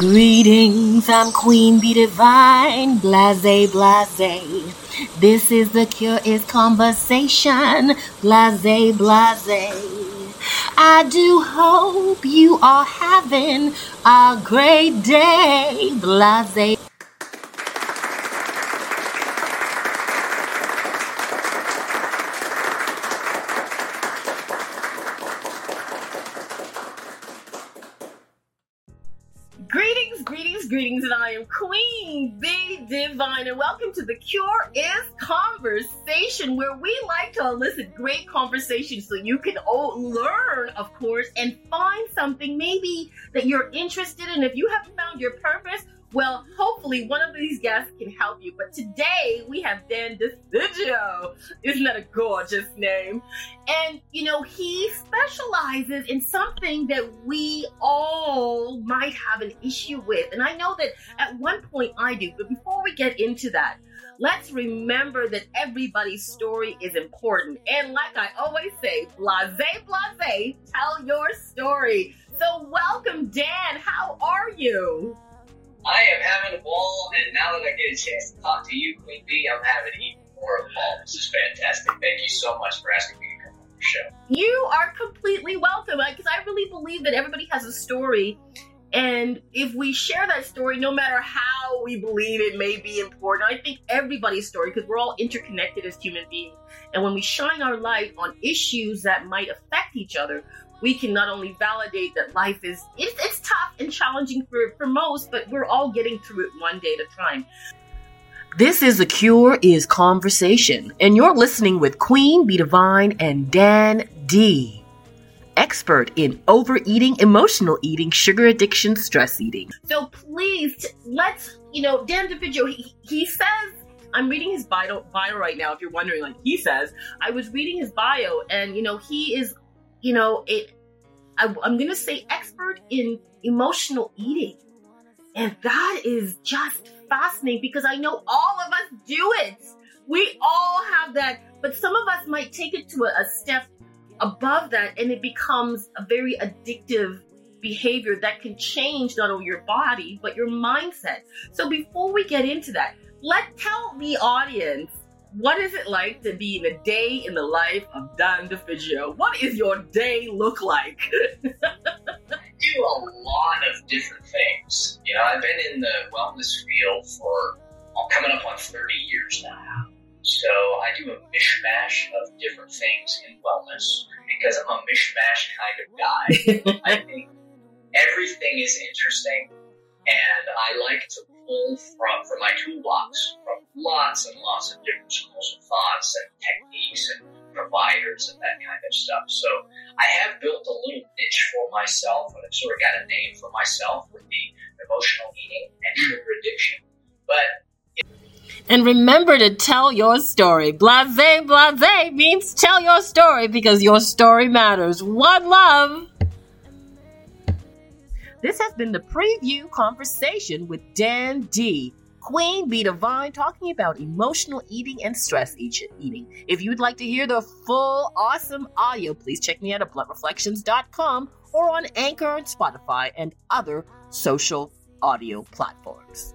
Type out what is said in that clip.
Greetings, I'm Queen Bee Divine, blase, blase. This is the cure is conversation, blase, blase. I do hope you are having a great day, blase. Greetings, greetings, greetings, and I am Queen Bee Divine, and welcome to the Cure is Conversation, where we like to elicit great conversations so you can learn, of course, and find something maybe that you're interested in. If you haven't found your purpose, well, hopefully one of these guests can help you. But today we have Dan DeFigio. Isn't that a gorgeous name? And, you know, he specializes in something that we all might have an issue with. And I know that at one point I do. But before we get into that, let's remember that everybody's story is important. And like I always say, blase, blase, tell your story. So welcome, Dan. How are you? I am having a ball, and now that I get a chance to talk to you, Queen Bee, I'm having even more of a ball. This is fantastic. Thank you so much for asking me to come on your show. You are completely welcome because I really believe that everybody has a story. And if we share that story, no matter how we believe it may be important, I think everybody's story, because we're all interconnected as human beings. And when we shine our light on issues that might affect each other, we can not only validate that life is it's, it's tough and challenging for, for most, but we're all getting through it one day at a time. This is the Cure is Conversation, and you're listening with Queen Bee Divine and Dan D, expert in overeating, emotional eating, sugar addiction, stress eating. So please, let's, you know, Dan DeFigio, he, he says I'm reading his bio, bio right now. If you're wondering, like he says, I was reading his bio, and you know, he is you know, it. I, I'm gonna say expert in emotional eating, and that is just fascinating because I know all of us do it. We all have that, but some of us might take it to a, a step above that, and it becomes a very addictive behavior that can change not only your body but your mindset. So before we get into that, let tell the audience what is it like to be in a day in the life of Dan DeFigio? What is your day look like? I do a lot of different things. You know, I've been in the wellness field for coming up on 30 years now. So I do a mishmash of different things in wellness because I'm a mishmash kind of guy. I think everything is interesting and I like to pull from, from my toolbox from lots and lots of different schools of thoughts and techniques and providers and that kind of stuff. So I have built a little niche for myself and I've sort of got a name for myself with the emotional eating and sugar addiction. But and remember to tell your story. Blase, blase means tell your story because your story matters. One love. This has been the preview conversation with Dan D. Queen Bee Divine talking about emotional eating and stress eating. If you'd like to hear the full awesome audio, please check me out at bluntreflections.com or on Anchor and Spotify and other social audio platforms.